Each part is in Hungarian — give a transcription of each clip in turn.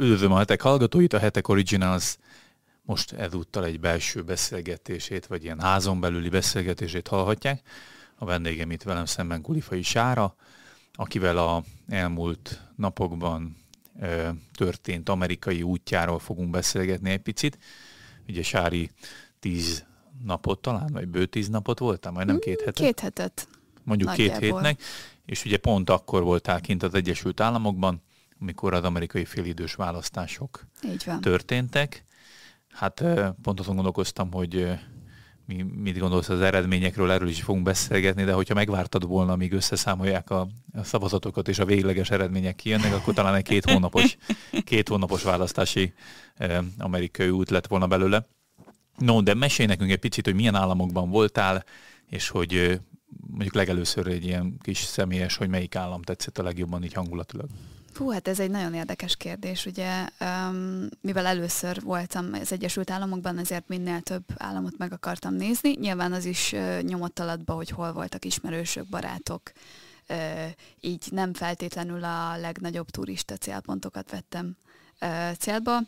Üdvözlöm a hetek hallgatóit, a Hetek Originals most ezúttal egy belső beszélgetését, vagy ilyen házon belüli beszélgetését hallhatják. A vendégem itt velem szemben Kulifai Sára, akivel a elmúlt napokban ö, történt amerikai útjáról fogunk beszélgetni egy picit. Ugye Sári tíz napot talán, vagy bő tíz napot voltam, majdnem mm, két hetet? Két hetet. Mondjuk Nagyjából. két hétnek, és ugye pont akkor voltál kint az Egyesült Államokban, amikor az amerikai félidős választások Így van. történtek. Hát pont azon gondolkoztam, hogy mi, mit gondolsz az eredményekről, erről is fogunk beszélgetni, de hogyha megvártad volna, amíg összeszámolják a, a szavazatokat és a végleges eredmények kijönnek, akkor talán egy két hónapos, két hónapos választási eh, amerikai út lett volna belőle. No, de mesélj nekünk egy picit, hogy milyen államokban voltál, és hogy mondjuk legelőször egy ilyen kis személyes, hogy melyik állam tetszett a legjobban így hangulatilag. Hú, hát ez egy nagyon érdekes kérdés, ugye, um, mivel először voltam az Egyesült Államokban, ezért minél több államot meg akartam nézni. Nyilván az is uh, nyomott alatba, hogy hol voltak ismerősök, barátok, uh, így nem feltétlenül a legnagyobb turista célpontokat vettem uh, célba.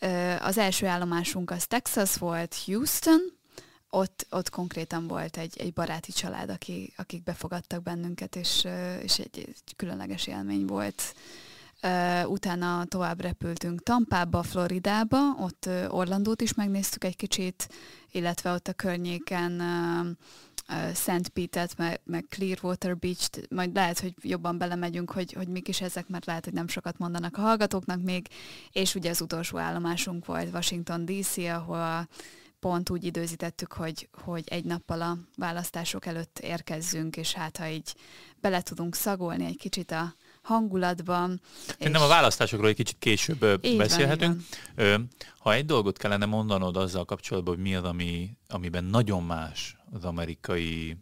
Uh, az első állomásunk az Texas volt, Houston, ott, ott konkrétan volt egy, egy baráti család, aki, akik befogadtak bennünket, és, és egy, egy különleges élmény volt Utána tovább repültünk Tampába, Floridába, ott Orlandót is megnéztük egy kicsit, illetve ott a környéken Szent Pete-et, meg, meg Clearwater Beach-t, majd lehet, hogy jobban belemegyünk, hogy, hogy mik is ezek, mert lehet, hogy nem sokat mondanak a hallgatóknak még, és ugye az utolsó állomásunk volt Washington DC, ahol pont úgy időzítettük, hogy, hogy egy nappal a választások előtt érkezzünk, és hát ha így bele tudunk szagolni egy kicsit a, hangulatban. Nem a választásokról egy kicsit később így beszélhetünk. Van, ha egy dolgot kellene mondanod azzal kapcsolatban, hogy mi az, ami, amiben nagyon más az amerikai,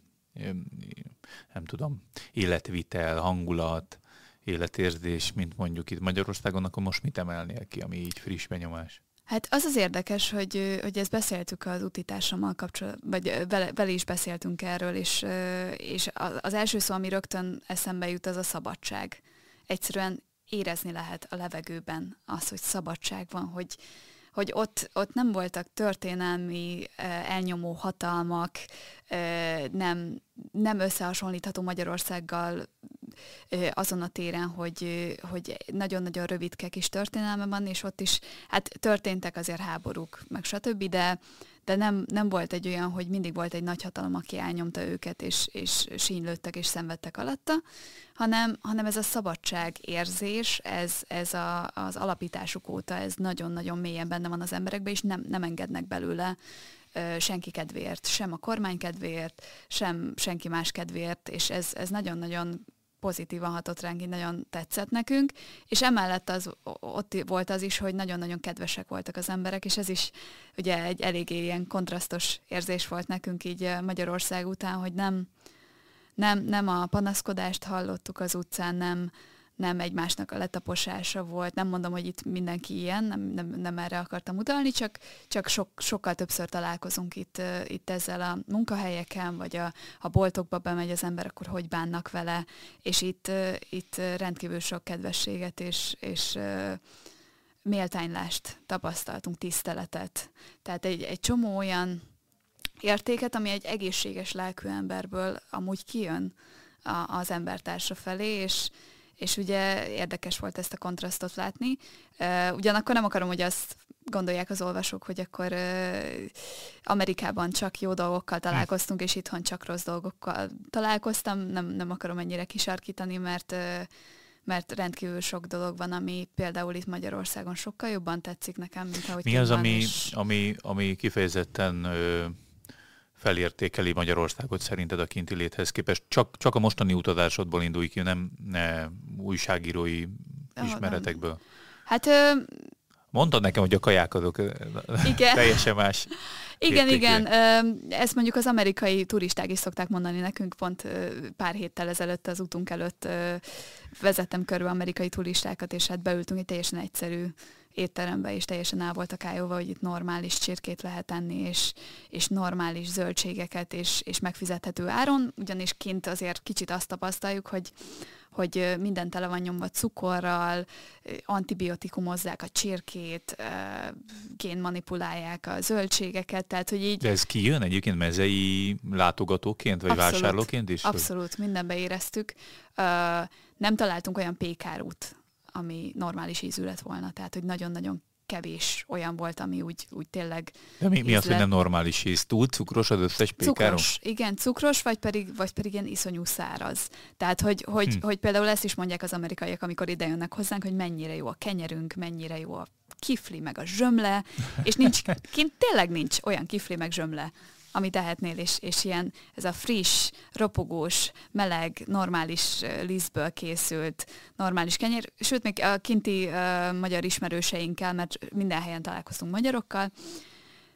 nem tudom, életvitel, hangulat, életérzés, mint mondjuk itt Magyarországon, akkor most mit emelnél ki, ami így friss benyomás? Hát az az érdekes, hogy, hogy ezt beszéltük az utitársammal kapcsolatban, vagy vele, vele is beszéltünk erről, és, és az első szó, ami rögtön eszembe jut, az a szabadság egyszerűen érezni lehet a levegőben az, hogy szabadság van, hogy, hogy ott, ott nem voltak történelmi elnyomó hatalmak, nem, nem összehasonlítható Magyarországgal azon a téren, hogy, hogy nagyon-nagyon rövidke kis történelme van, és ott is hát történtek azért háborúk, meg stb., de, de nem, nem volt egy olyan, hogy mindig volt egy nagy hatalom, aki elnyomta őket, és, és sínylődtek, és szenvedtek alatta, hanem, hanem ez a szabadság érzés, ez, ez a, az alapításuk óta, ez nagyon-nagyon mélyen benne van az emberekben, és nem, nem engednek belőle senki kedvéért, sem a kormány kedvéért, sem senki más kedvéért, és ez, ez nagyon-nagyon pozitívan hatott ránk, így nagyon tetszett nekünk, és emellett az, ott volt az is, hogy nagyon-nagyon kedvesek voltak az emberek, és ez is ugye egy eléggé ilyen kontrasztos érzés volt nekünk így Magyarország után, hogy nem, nem, nem a panaszkodást hallottuk az utcán, nem, nem egymásnak a letaposása volt. Nem mondom, hogy itt mindenki ilyen, nem, nem, nem erre akartam utalni, csak, csak sok, sokkal többször találkozunk itt, itt ezzel a munkahelyeken, vagy a, a boltokba bemegy az ember, akkor hogy bánnak vele, és itt, itt rendkívül sok kedvességet és, és méltánylást tapasztaltunk, tiszteletet. Tehát egy, egy csomó olyan értéket, ami egy egészséges lelkű emberből amúgy kijön a, az embertársa felé, és, és ugye érdekes volt ezt a kontrasztot látni. Ugyanakkor nem akarom, hogy azt gondolják az olvasók, hogy akkor uh, Amerikában csak jó dolgokkal találkoztunk, és itthon csak rossz dolgokkal találkoztam. Nem, nem akarom ennyire kisarkítani, mert uh, mert rendkívül sok dolog van, ami például itt Magyarországon sokkal jobban tetszik nekem, mint ahogy Mi az, ami, ami, ami kifejezetten ö, felértékeli Magyarországot szerinted a kinti léthez képest? Csak, csak a mostani utazásodból indulj ki, nem ne újságírói oh, ismeretekből. Nem. Hát... Ö... Mondtad nekem, hogy a kaják azok igen. teljesen más. Igen, igen. Ezt mondjuk az amerikai turisták is szokták mondani nekünk. Pont pár héttel ezelőtt az utunk előtt vezettem körbe amerikai turistákat, és hát beültünk egy teljesen egyszerű étterembe, és teljesen el voltak álljóva, hogy itt normális csirkét lehet enni, és, és normális zöldségeket, és, és megfizethető áron, ugyanis kint azért kicsit azt tapasztaljuk, hogy hogy minden tele van nyomva cukorral, antibiotikumozzák a csirkét, génmanipulálják a zöldségeket, tehát hogy így... De ez kijön egyébként mezei látogatóként, vagy abszolút, vásárlóként is? Abszolút, mindenbe éreztük. Nem találtunk olyan pékárút, ami normális ízű lett volna, tehát hogy nagyon-nagyon kevés olyan volt, ami úgy, úgy tényleg De mi, mi az, hogy nem normális íz? Túl cukros az összes pékárom? Cukros, igen, cukros, vagy pedig, vagy pedig ilyen iszonyú száraz. Tehát, hogy, hogy, hm. hogy például ezt is mondják az amerikaiak, amikor ide jönnek hozzánk, hogy mennyire jó a kenyerünk, mennyire jó a kifli, meg a zsömle, és nincs, kint tényleg nincs olyan kifli, meg zsömle, amit tehetnél, és, és ilyen ez a friss, ropogós, meleg, normális lisztből készült normális kenyér, sőt, még a kinti uh, magyar ismerőseinkkel, mert minden helyen találkoztunk magyarokkal,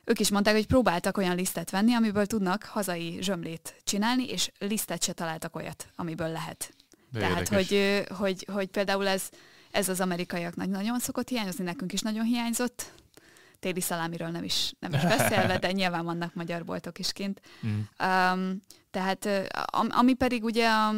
ők is mondták, hogy próbáltak olyan lisztet venni, amiből tudnak hazai zsömlét csinálni, és lisztet se találtak olyat, amiből lehet. De Tehát, hogy, hogy, hogy például ez, ez az amerikaiaknak nagyon szokott hiányozni, nekünk is nagyon hiányzott, téli szalámiről nem is, nem is beszélve, de nyilván vannak magyar boltok is kint. Mm. Um, tehát ami pedig ugye a,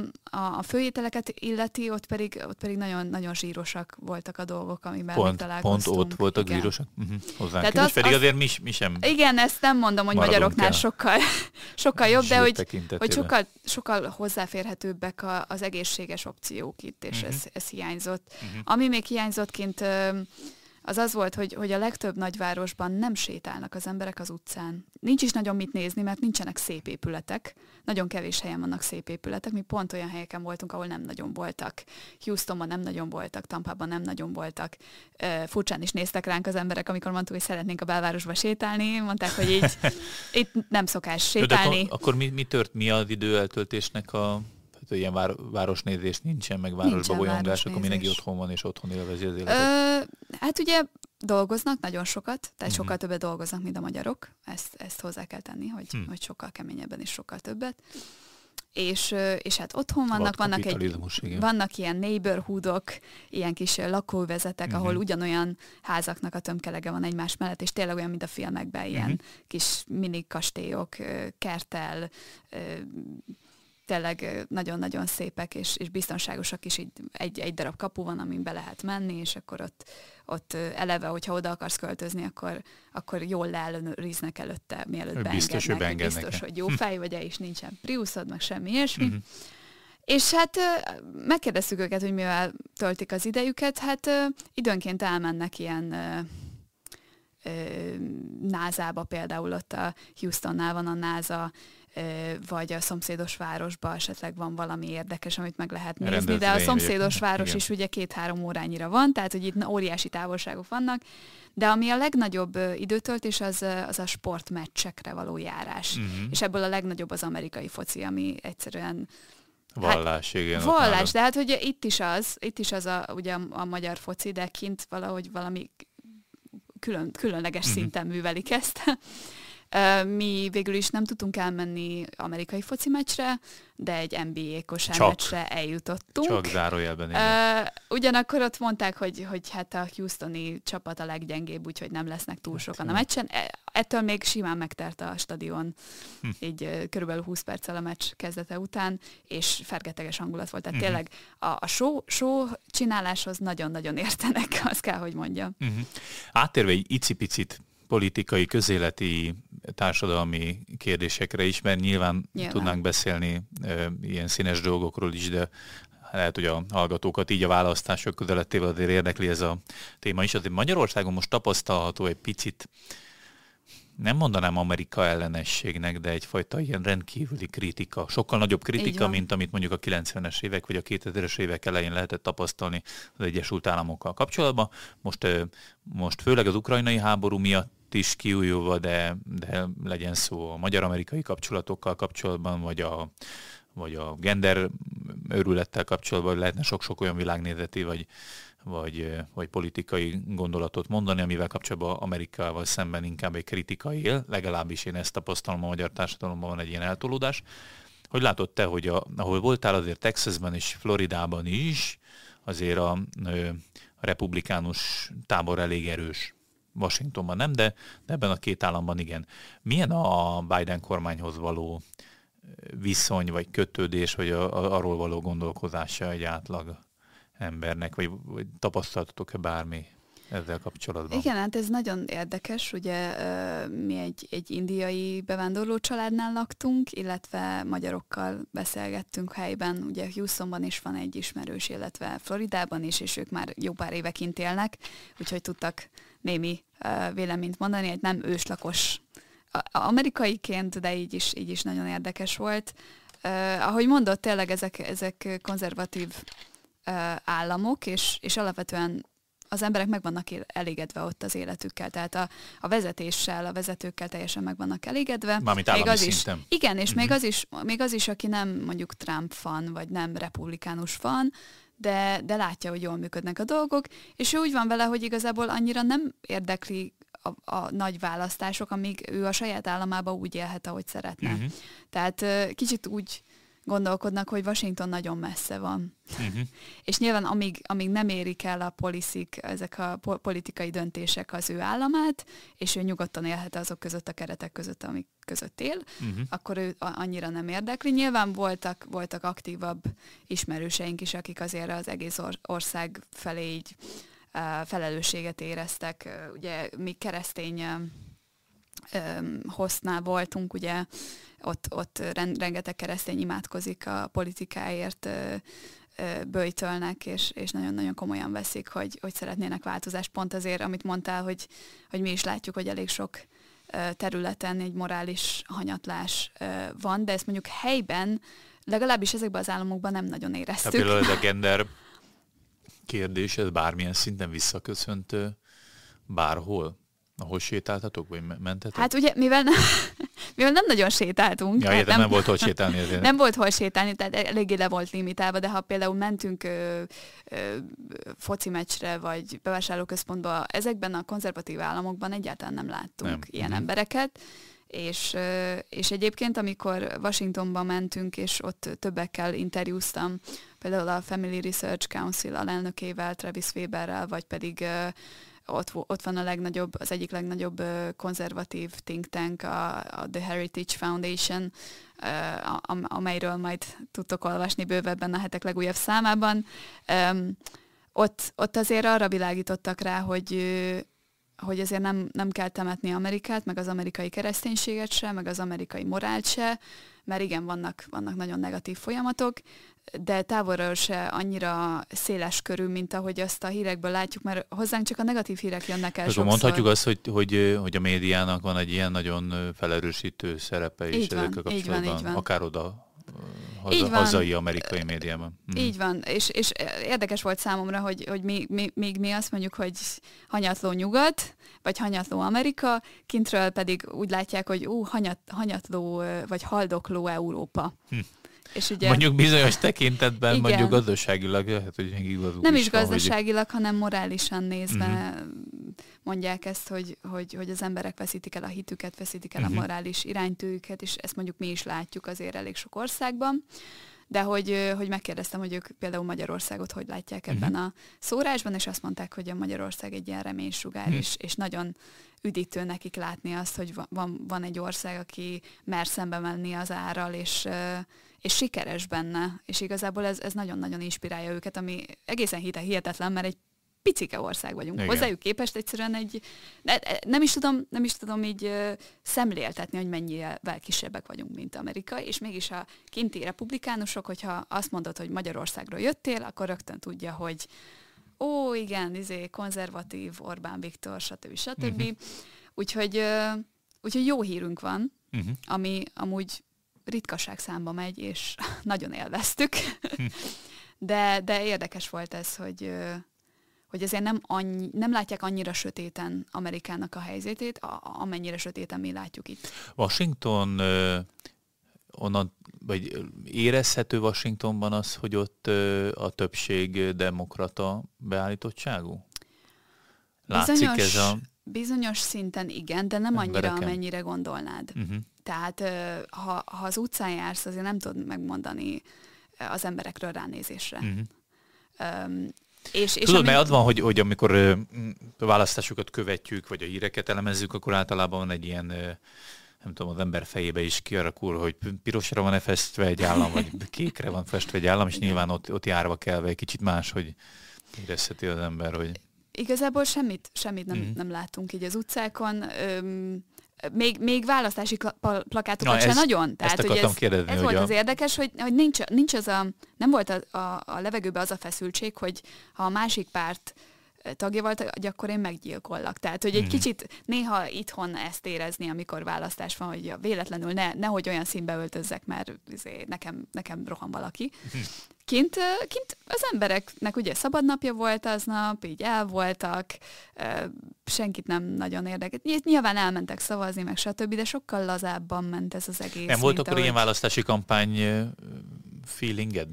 a, főételeket illeti, ott pedig, ott pedig nagyon, nagyon zsírosak voltak a dolgok, amiben pont, Pont ott voltak igen. zsírosak? Uh-huh. Hozzánk Tehát az, pedig az, azért mi, mi sem Igen, ezt nem mondom, hogy magyaroknál el. sokkal, sokkal jobb, de hogy, hogy sokkal, sokkal hozzáférhetőbbek a, az egészséges opciók itt, és uh-huh. ez, ez hiányzott. Uh-huh. Ami még hiányzott kint az az volt, hogy, hogy a legtöbb nagyvárosban nem sétálnak az emberek az utcán. Nincs is nagyon mit nézni, mert nincsenek szép épületek. Nagyon kevés helyen vannak szép épületek. Mi pont olyan helyeken voltunk, ahol nem nagyon voltak. Houstonban nem nagyon voltak, Tampában nem nagyon voltak. Furcsán is néztek ránk az emberek, amikor mondtuk, hogy szeretnénk a belvárosba sétálni. Mondták, hogy így itt nem szokás sétálni. De akkor mi, mi tört, mi az időeltöltésnek a hogy ilyen vár, városnézés nincsen, meg városba bolyongás, akkor mindenki otthon van és otthon élvezi az életet. Ö, hát ugye dolgoznak nagyon sokat, tehát uh-huh. sokkal többet dolgoznak, mint a magyarok. Ezt, ezt hozzá kell tenni, hogy, hmm. hogy sokkal keményebben és sokkal többet. És, és hát otthon vannak, vannak, egy, vannak ilyen neighborhoodok, ilyen kis lakóvezetek, uh-huh. ahol ugyanolyan házaknak a tömkelege van egymás mellett, és tényleg olyan, mint a filmekben, ilyen uh-huh. kis mini kastélyok, kertel, tényleg nagyon-nagyon szépek és, és biztonságosak is, így egy, egy darab kapu van, amin be lehet menni, és akkor ott, ott eleve, hogyha oda akarsz költözni, akkor, akkor jól leellenőriznek előtte, mielőtt beengednek. Biztos, hogy beengednek. Biztos, hogy jó fej vagy-e, és nincsen priuszod, meg semmi ilyesmi. Uh-huh. És hát megkérdeztük őket, hogy mivel töltik az idejüket, hát időnként elmennek ilyen názába például ott a Houstonnál van a náza vagy a szomszédos városba esetleg van valami érdekes, amit meg lehet nézni, de a szomszédos város igen. is ugye két-három órányira van, tehát hogy itt óriási távolságok vannak, de ami a legnagyobb időtöltés, az, az a sportmeccsekre való járás. Uh-huh. És ebből a legnagyobb az amerikai foci, ami egyszerűen Vallás, hát, igen. Vallás, de hát ugye itt is az, itt is az a, ugye a, a magyar foci, de kint valahogy valami külön, különleges uh-huh. szinten művelik ezt. Mi végül is nem tudtunk elmenni amerikai foci meccsre, de egy NBA kosármeccsre eljutottunk. Csak zárójelben. Uh, ugyanakkor ott mondták, hogy, hogy hát a Houstoni csapat a leggyengébb, úgyhogy nem lesznek túl hát sokan a meccsen. E, ettől még simán megtert a stadion, hm. így körülbelül 20 perccel a meccs kezdete után, és fergeteges hangulat volt. Tehát uh-huh. tényleg a, a show, show csináláshoz nagyon-nagyon értenek, azt kell, hogy mondjam. Uh-huh. Áttérve egy icipicit politikai, közéleti, társadalmi kérdésekre is, mert nyilván, nyilván. tudnánk beszélni e, ilyen színes dolgokról is, de lehet, hogy a hallgatókat így a választások közelettével azért érdekli ez a téma is. Azért Magyarországon most tapasztalható egy picit nem mondanám Amerika ellenességnek, de egyfajta ilyen rendkívüli kritika. Sokkal nagyobb kritika, mint amit mondjuk a 90-es évek vagy a 2000-es évek elején lehetett tapasztalni az Egyesült Államokkal kapcsolatban. Most, most főleg az ukrajnai háború miatt is kiújulva, de, de legyen szó a magyar-amerikai kapcsolatokkal kapcsolatban, vagy a, vagy a gender őrülettel kapcsolatban, lehetne sok-sok olyan világnézeti, vagy, vagy, vagy politikai gondolatot mondani, amivel kapcsolatban Amerikával szemben inkább egy kritika él, legalábbis én ezt tapasztalom a magyar társadalomban van egy ilyen eltolódás. Hogy látod te, hogy a, ahol voltál azért Texasban és Floridában is, azért a, a republikánus tábor elég erős. Washingtonban nem, de, de ebben a két államban igen. Milyen a Biden kormányhoz való viszony, vagy kötődés, vagy a, a, arról való gondolkozása egy átlag embernek, vagy, vagy tapasztaltatok-e bármi ezzel kapcsolatban? Igen, hát ez nagyon érdekes, ugye mi egy, egy indiai bevándorló családnál laktunk, illetve magyarokkal beszélgettünk helyben, ugye Houstonban is van egy ismerős, illetve Floridában is, és ők már jó pár éve kint élnek, úgyhogy tudtak némi véleményt mondani, egy nem őslakos amerikaiként, de így is, így is nagyon érdekes volt. Uh, ahogy mondott, tényleg ezek, ezek konzervatív uh, államok, és, és alapvetően az emberek meg vannak elégedve ott az életükkel, tehát a, a vezetéssel, a vezetőkkel teljesen meg vannak elégedve. Mármint még az is, Igen, és uh-huh. még, az is, még az is, aki nem mondjuk Trump fan, vagy nem republikánus fan, de, de látja, hogy jól működnek a dolgok, és ő úgy van vele, hogy igazából annyira nem érdekli a, a nagy választások, amíg ő a saját államába úgy élhet, ahogy szeretne. Uh-huh. Tehát kicsit úgy gondolkodnak, hogy Washington nagyon messze van. Uh-huh. És nyilván amíg, amíg nem érik el a poliszik, ezek a politikai döntések az ő államát, és ő nyugodtan élhet azok között a keretek között, amik között él, uh-huh. akkor ő annyira nem érdekli. Nyilván voltak, voltak aktívabb ismerőseink is, akik azért az egész ország felé így uh, felelősséget éreztek. Ugye mi keresztény hosznál voltunk, ugye ott, ott rengeteg keresztény imádkozik a politikáért, böjtölnek, és, és nagyon-nagyon komolyan veszik, hogy, hogy szeretnének változást. Pont azért, amit mondtál, hogy, hogy mi is látjuk, hogy elég sok területen egy morális hanyatlás van, de ezt mondjuk helyben, legalábbis ezekben az államokban nem nagyon éreztük. Hát például ez a gender kérdés, ez bármilyen szinten visszaköszöntő bárhol? Ahol sétáltatok, vagy mentetek? Hát ugye, mivel, ne, mivel nem nagyon sétáltunk. Ja, hát nem, nem volt hol sétálni ezért. Nem volt hol sétálni, tehát eléggé le volt limitálva, de ha például mentünk ö, ö, foci meccsre, vagy bevásárlóközpontba, ezekben a konzervatív államokban egyáltalán nem láttunk nem. ilyen mm. embereket. És, és egyébként, amikor Washingtonba mentünk, és ott többekkel interjúztam, például a Family Research Council alelnökével, Travis Weberrel, vagy pedig ott, ott van a legnagyobb, az egyik legnagyobb konzervatív think tank, a, a The Heritage Foundation, amelyről majd tudtok olvasni bővebben a hetek legújabb számában. Ott, ott azért arra világítottak rá, hogy hogy azért nem, nem kell temetni Amerikát, meg az amerikai kereszténységet se, meg az amerikai morált se, mert igen, vannak, vannak nagyon negatív folyamatok, de távolról se annyira széles körű, mint ahogy azt a hírekből látjuk, mert hozzánk csak a negatív hírek jönnek el sokszor. Mondhatjuk azt, hogy, hogy, hogy a médiának van egy ilyen nagyon felerősítő szerepe is ezekkel kapcsolatban, így van, így van. akár oda haza, így van. hazai amerikai médiában. Mm. Így van, és, és érdekes volt számomra, hogy, hogy mi, mi, még mi azt mondjuk, hogy hanyatló nyugat, vagy hanyatló Amerika, kintről pedig úgy látják, hogy ú, hanyat, hanyatló, vagy haldokló Európa. Hm. És ugye, mondjuk bizonyos tekintetben, igen, mondjuk gazdaságilag lehet, hogy igazuk Nem is, is gazdaságilag, hogy... hanem morálisan nézve uh-huh. mondják ezt, hogy, hogy, hogy az emberek veszítik el a hitüket, veszítik el uh-huh. a mhm. morális iránytőjüket, és ezt mondjuk mi is látjuk azért elég sok országban. De hogy, hogy megkérdeztem, hogy ők például Magyarországot hogy látják ebben uh-huh. a szórásban, és azt mondták, hogy a Magyarország egy ilyen reménysugár, uh-huh. és, és nagyon üdítő nekik látni azt, hogy van, van egy ország, aki mer szembe menni az árral, és és sikeres benne, és igazából ez, ez nagyon-nagyon inspirálja őket, ami egészen hihetetlen, mert egy picike ország vagyunk. Igen. Hozzájuk képest egyszerűen egy, nem is tudom, nem is tudom így uh, szemléltetni, hogy mennyivel kisebbek vagyunk, mint Amerika, és mégis a kinti republikánusok, hogyha azt mondod, hogy Magyarországról jöttél, akkor rögtön tudja, hogy ó, igen, izé, konzervatív, Orbán Viktor, stb. stb. Uh-huh. Úgyhogy, uh, úgyhogy jó hírünk van, uh-huh. ami amúgy ritkaság számba megy, és nagyon élveztük. Hm. De, de érdekes volt ez, hogy, hogy azért nem, annyi, nem látják annyira sötéten Amerikának a helyzetét, amennyire sötéten mi látjuk itt. Washington onnan, vagy érezhető Washingtonban az, hogy ott a többség demokrata beállítottságú? Látszik bizonyos, ez a... Bizonyos szinten igen, de nem embereken. annyira, amennyire gondolnád. Uh-huh. Tehát ha, ha az utcán jársz, azért nem tudod megmondani az emberekről ránézésre. Uh-huh. Um, És, és Tudod, ami... mert az van, hogy, hogy amikor ö, választásokat követjük, vagy a híreket elemezzük, akkor általában van egy ilyen nem tudom, az ember fejébe is kiarakul, hogy pirosra van-e festve egy állam, vagy kékre van festve egy állam, és nyilván ott, ott járva kell, egy kicsit más, hogy érezheti az ember, hogy... Igazából semmit, semmit nem, mm-hmm. nem látunk így az utcákon. Öm, még, még választási plakátokat Na, sem ez, nagyon. Tehát, ezt hogy ez, kérdezni, ez volt a... az érdekes, hogy, hogy nincs, nincs az a, nem volt a, a, a levegőben az a feszültség, hogy ha a másik párt tagja volt, akkor én meggyilkollak. Tehát, hogy egy mm. kicsit néha itthon ezt érezni, amikor választás van, hogy véletlenül ne, nehogy olyan színbe öltözzek, mert izé, nekem, nekem rohan valaki. Mm. Kint, kint az embereknek ugye szabadnapja volt aznap, így el voltak, senkit nem nagyon érdekelt. Nyilván elmentek szavazni, meg stb., de sokkal lazábban ment ez az egész. Nem volt akkor ahogy... ilyen választási kampány feelinged?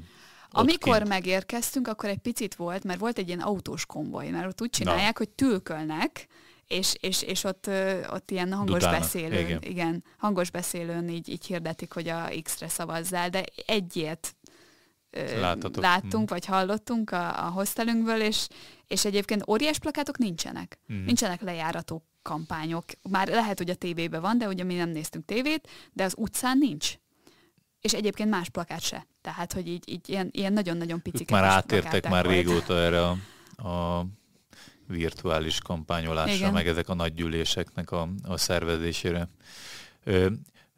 Amikor kint. megérkeztünk, akkor egy picit volt, mert volt egy ilyen autós konvoj, mert ott úgy csinálják, Na. hogy tülkölnek, és, és, és ott, ott ilyen hangos Dudálnak. beszélőn, igen. igen, hangos beszélőn így, így hirdetik, hogy a X-re szavazzál, de egyért Láthatok. láttunk, hmm. vagy hallottunk a, a hostelünkből, és, és egyébként óriás plakátok nincsenek. Hmm. Nincsenek lejárató kampányok. Már lehet, hogy a tévében van, de ugye mi nem néztünk tévét, de az utcán nincs és egyébként más plakát se. Tehát, hogy így, így ilyen, ilyen nagyon-nagyon picik. Már átértek már volt. régóta erre a, a virtuális kampányolásra, Igen. meg ezek a nagy gyűléseknek a, a szervezésére. Ö,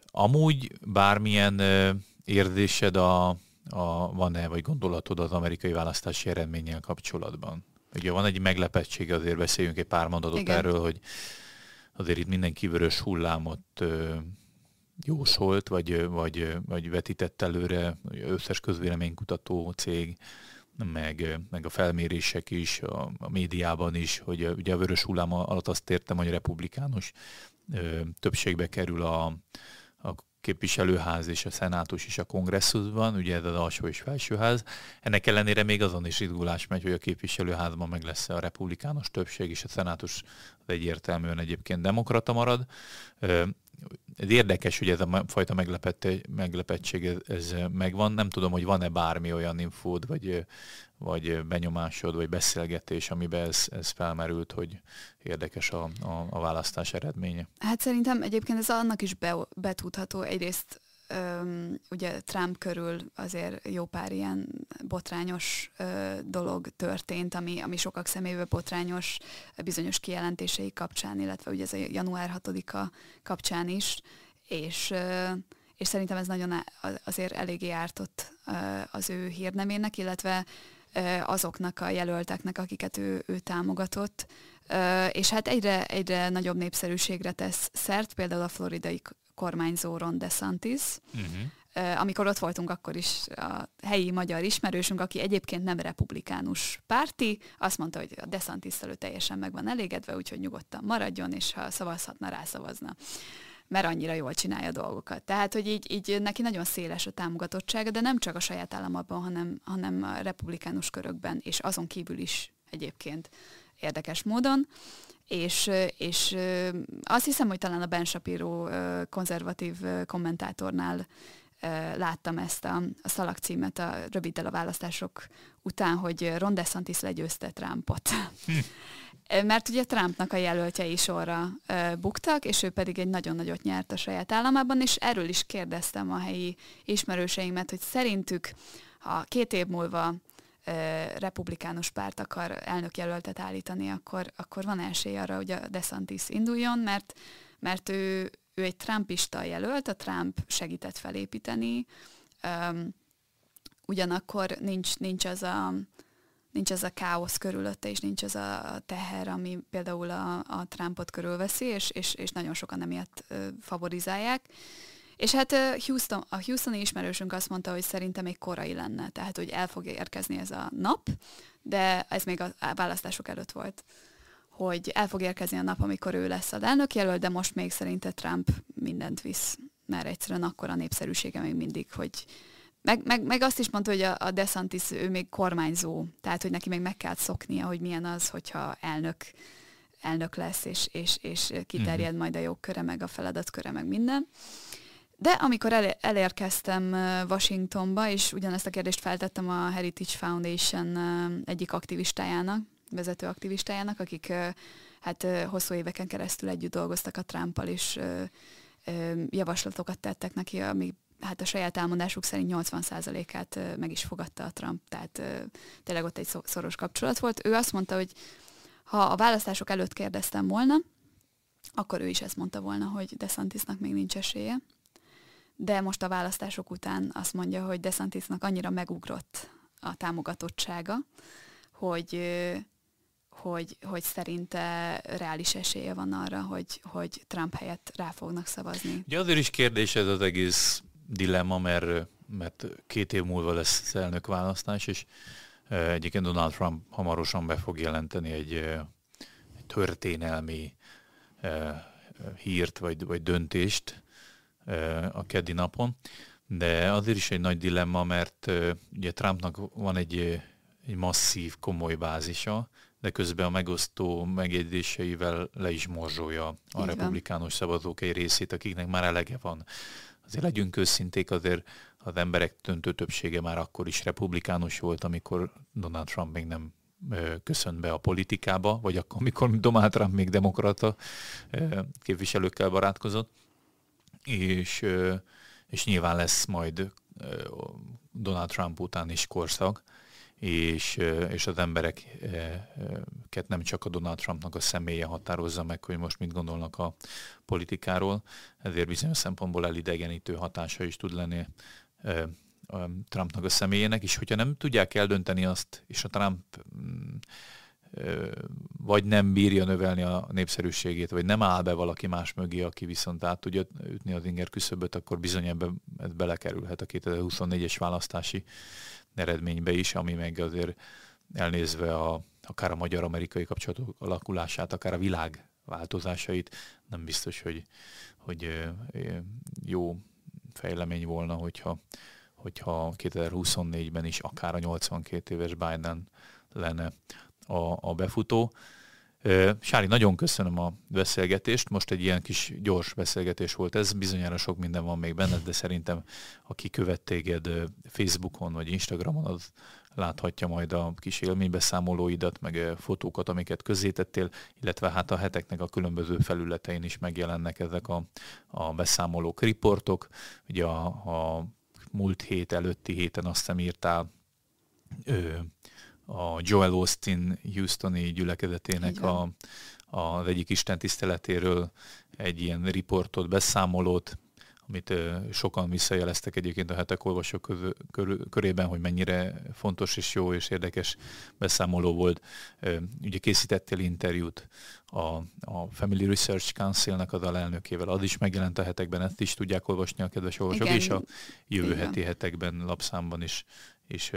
amúgy bármilyen ö, érzésed a, a, van-e, vagy gondolatod az amerikai választási eredménnyel kapcsolatban? Ugye van egy meglepettség, azért beszéljünk egy pár mondatot Igen. erről, hogy azért itt mindenki vörös hullámot ö, jósolt, vagy, vagy, vagy vetített előre összes közvéleménykutató cég, meg, meg a felmérések is, a, a médiában is, hogy ugye a vörös hullám alatt azt értem, hogy a republikánus ö, többségbe kerül a, a képviselőház és a szenátus is a kongresszusban, ugye ez az alsó és felsőház. Ennek ellenére még azon is izgulás megy, hogy a képviselőházban meg lesz a republikánus többség, és a szenátus az egyértelműen egyébként demokrata marad ez érdekes, hogy ez a fajta meglepettség ez, ez megvan. Nem tudom, hogy van-e bármi olyan infód, vagy, vagy benyomásod, vagy beszélgetés, amiben ez, ez felmerült, hogy érdekes a, a, a választás eredménye. Hát szerintem egyébként ez annak is be, betudható. Egyrészt Öm, ugye Trump körül azért jó pár ilyen botrányos ö, dolog történt, ami, ami sokak szemébe botrányos bizonyos kijelentései kapcsán, illetve ugye ez a január 6-a kapcsán is, és, ö, és szerintem ez nagyon azért eléggé ártott ö, az ő hírnemének, illetve azoknak a jelölteknek, akiket ő, ő támogatott, és hát egyre, egyre nagyobb népszerűségre tesz szert, például a floridai kormányzó Ron DeSantis. Uh-huh. Amikor ott voltunk, akkor is a helyi magyar ismerősünk, aki egyébként nem republikánus párti, azt mondta, hogy a DeSantis előtt teljesen meg van elégedve, úgyhogy nyugodtan maradjon, és ha szavazhatna, rászavazna mert annyira jól csinálja a dolgokat. Tehát, hogy így, így neki nagyon széles a támogatottsága, de nem csak a saját államában, hanem, hanem a republikánus körökben, és azon kívül is egyébként érdekes módon és, és azt hiszem, hogy talán a Ben Shapiro konzervatív kommentátornál láttam ezt a, a szalagcímet a röviddel a választások után, hogy Ron DeSantis legyőzte Trumpot. Hm. Mert ugye Trumpnak a jelöltjei sorra buktak, és ő pedig egy nagyon nagyot nyert a saját államában, és erről is kérdeztem a helyi ismerőseimet, hogy szerintük, ha két év múlva republikánus párt akar elnökjelöltet állítani, akkor, akkor van esély arra, hogy a DeSantis induljon, mert, mert ő, ő egy trumpista jelölt, a Trump segített felépíteni, um, ugyanakkor nincs, nincs az a nincs az a káosz körülötte, és nincs az a teher, ami például a, a Trumpot körülveszi, és, és, és nagyon sokan emiatt favorizálják. És hát Houston, a Houstoni ismerősünk azt mondta, hogy szerintem még korai lenne, tehát hogy el fog érkezni ez a nap, de ez még a választások előtt volt hogy el fog érkezni a nap, amikor ő lesz az jelölt, de most még szerinte Trump mindent visz, mert egyszerűen akkor a népszerűsége még mindig, hogy meg, meg, meg azt is mondta, hogy a, a DeSantis ő még kormányzó, tehát hogy neki még meg kell szoknia, hogy milyen az, hogyha elnök elnök lesz, és, és, és kiterjed uh-huh. majd a jogköre, meg a feladatköre, meg minden De amikor el, elérkeztem Washingtonba, és ugyanezt a kérdést feltettem a Heritage Foundation egyik aktivistájának, vezető aktivistájának, akik hát hosszú éveken keresztül együtt dolgoztak a Trumpal, és javaslatokat tettek neki, ami hát a saját elmondásuk szerint 80%-át meg is fogadta a Trump, tehát tényleg ott egy szoros kapcsolat volt. Ő azt mondta, hogy ha a választások előtt kérdeztem volna, akkor ő is ezt mondta volna, hogy DeSantisnak még nincs esélye. De most a választások után azt mondja, hogy DeSantisnak annyira megugrott a támogatottsága, hogy, hogy, hogy szerinte reális esélye van arra, hogy, hogy Trump helyett rá fognak szavazni. Ugye azért is kérdés ez az egész dilemma, mert, mert két év múlva lesz elnök választás, és egyébként Donald Trump hamarosan be fog jelenteni egy, egy történelmi hírt vagy, vagy döntést a keddi napon, de azért is egy nagy dilemma, mert ugye Trumpnak van egy, egy masszív, komoly bázisa, de közben a megosztó megjegyzéseivel le is morzsolja a republikánus szavazók egy részét, akiknek már elege van. Azért legyünk őszinték, azért az emberek döntő többsége már akkor is republikánus volt, amikor Donald Trump még nem köszönt be a politikába, vagy akkor, amikor Donald Trump még demokrata képviselőkkel barátkozott, és, és nyilván lesz majd Donald Trump után is korszak, és, és az embereket nem csak a Donald Trumpnak a személye határozza meg, hogy most mit gondolnak a politikáról, ezért bizonyos szempontból elidegenítő hatása is tud lenni Trumpnak a személyének, és hogyha nem tudják eldönteni azt, és a Trump mm, vagy nem bírja növelni a népszerűségét, vagy nem áll be valaki más mögé, aki viszont át tudja ütni az inger küszöböt, akkor bizony ebbe ez belekerülhet a 2024-es választási eredménybe is, ami meg azért elnézve a, akár a magyar-amerikai kapcsolatok alakulását, akár a világ változásait, nem biztos, hogy, hogy jó fejlemény volna, hogyha, hogyha 2024-ben is akár a 82 éves Biden lenne a, a befutó. Sári, nagyon köszönöm a beszélgetést. Most egy ilyen kis gyors beszélgetés volt ez. Bizonyára sok minden van még benned, de szerintem aki követ téged Facebookon vagy Instagramon, az láthatja majd a kis élménybeszámolóidat, meg fotókat, amiket közzétettél, illetve hát a heteknek a különböző felületein is megjelennek ezek a, a beszámolók, riportok. Ugye a, a múlt hét előtti héten azt hiszem írtál ö, a Joel Austin Houstoni gyülekezetének a, a, az egyik Isten tiszteletéről egy ilyen riportot, beszámolót, amit sokan visszajeleztek egyébként a hetek olvasók körében, hogy mennyire fontos és jó és érdekes beszámoló volt. Ugye készítettél interjút a, a Family Research Council-nek az alelnökével, az is megjelent a hetekben, ezt is tudják olvasni a kedves olvasók, Igen. és a jövő Igen. heti hetekben, lapszámban is, is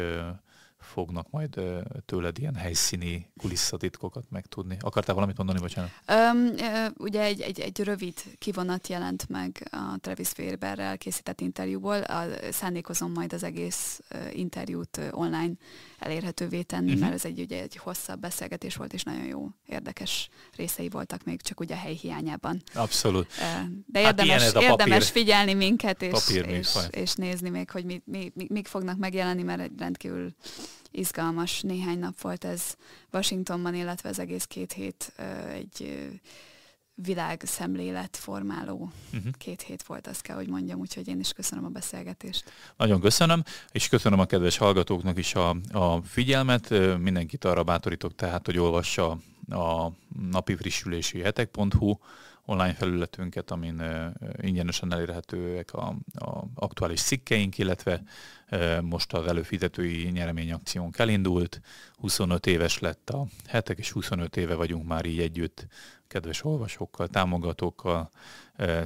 fognak majd tőled ilyen helyszíni kulisszatitkokat megtudni. Akartál valamit mondani, bocsánat? Um, ugye egy, egy, egy rövid kivonat jelent meg a Travis Fairberrel készített interjúból. A, szándékozom majd az egész interjút online elérhetővé tenni, uh-huh. mert ez egy, ugye, egy hosszabb beszélgetés volt, és nagyon jó, érdekes részei voltak még csak ugye a hely hiányában. Abszolút. De érdemes, hát érdemes figyelni minket, és, és, és nézni még, hogy mi, mi, mi, mik fognak megjelenni, mert egy rendkívül izgalmas néhány nap volt ez Washingtonban, illetve az egész két hét egy világ szemlélet formáló uh-huh. két hét volt, azt kell, hogy mondjam, úgyhogy én is köszönöm a beszélgetést. Nagyon köszönöm, és köszönöm a kedves hallgatóknak is a, a figyelmet. Mindenkit arra bátorítok tehát, hogy olvassa a napi frissülési hetek.hu online felületünket, amin ingyenesen elérhetőek a, a aktuális cikkeink, illetve most az előfizetői nyereményakciónk elindult. 25 éves lett a hetek, és 25 éve vagyunk már így együtt kedves olvasókkal, támogatókkal,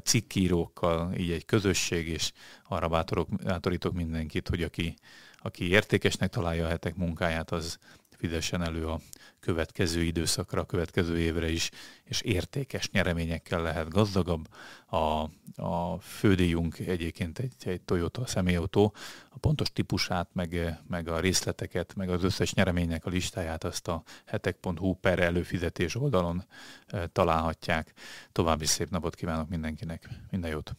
cikkírókkal, így egy közösség, és arra bátorok, bátorítok mindenkit, hogy aki, aki értékesnek találja a hetek munkáját, az fizessen elő a következő időszakra, a következő évre is, és értékes nyereményekkel lehet gazdagabb. A, a fődíjunk egyébként egy, egy Toyota személyautó, a pontos típusát, meg, meg a részleteket, meg az összes nyereménynek a listáját azt a hetek.hu per előfizetés oldalon e, találhatják. További szép napot kívánok mindenkinek, minden jót!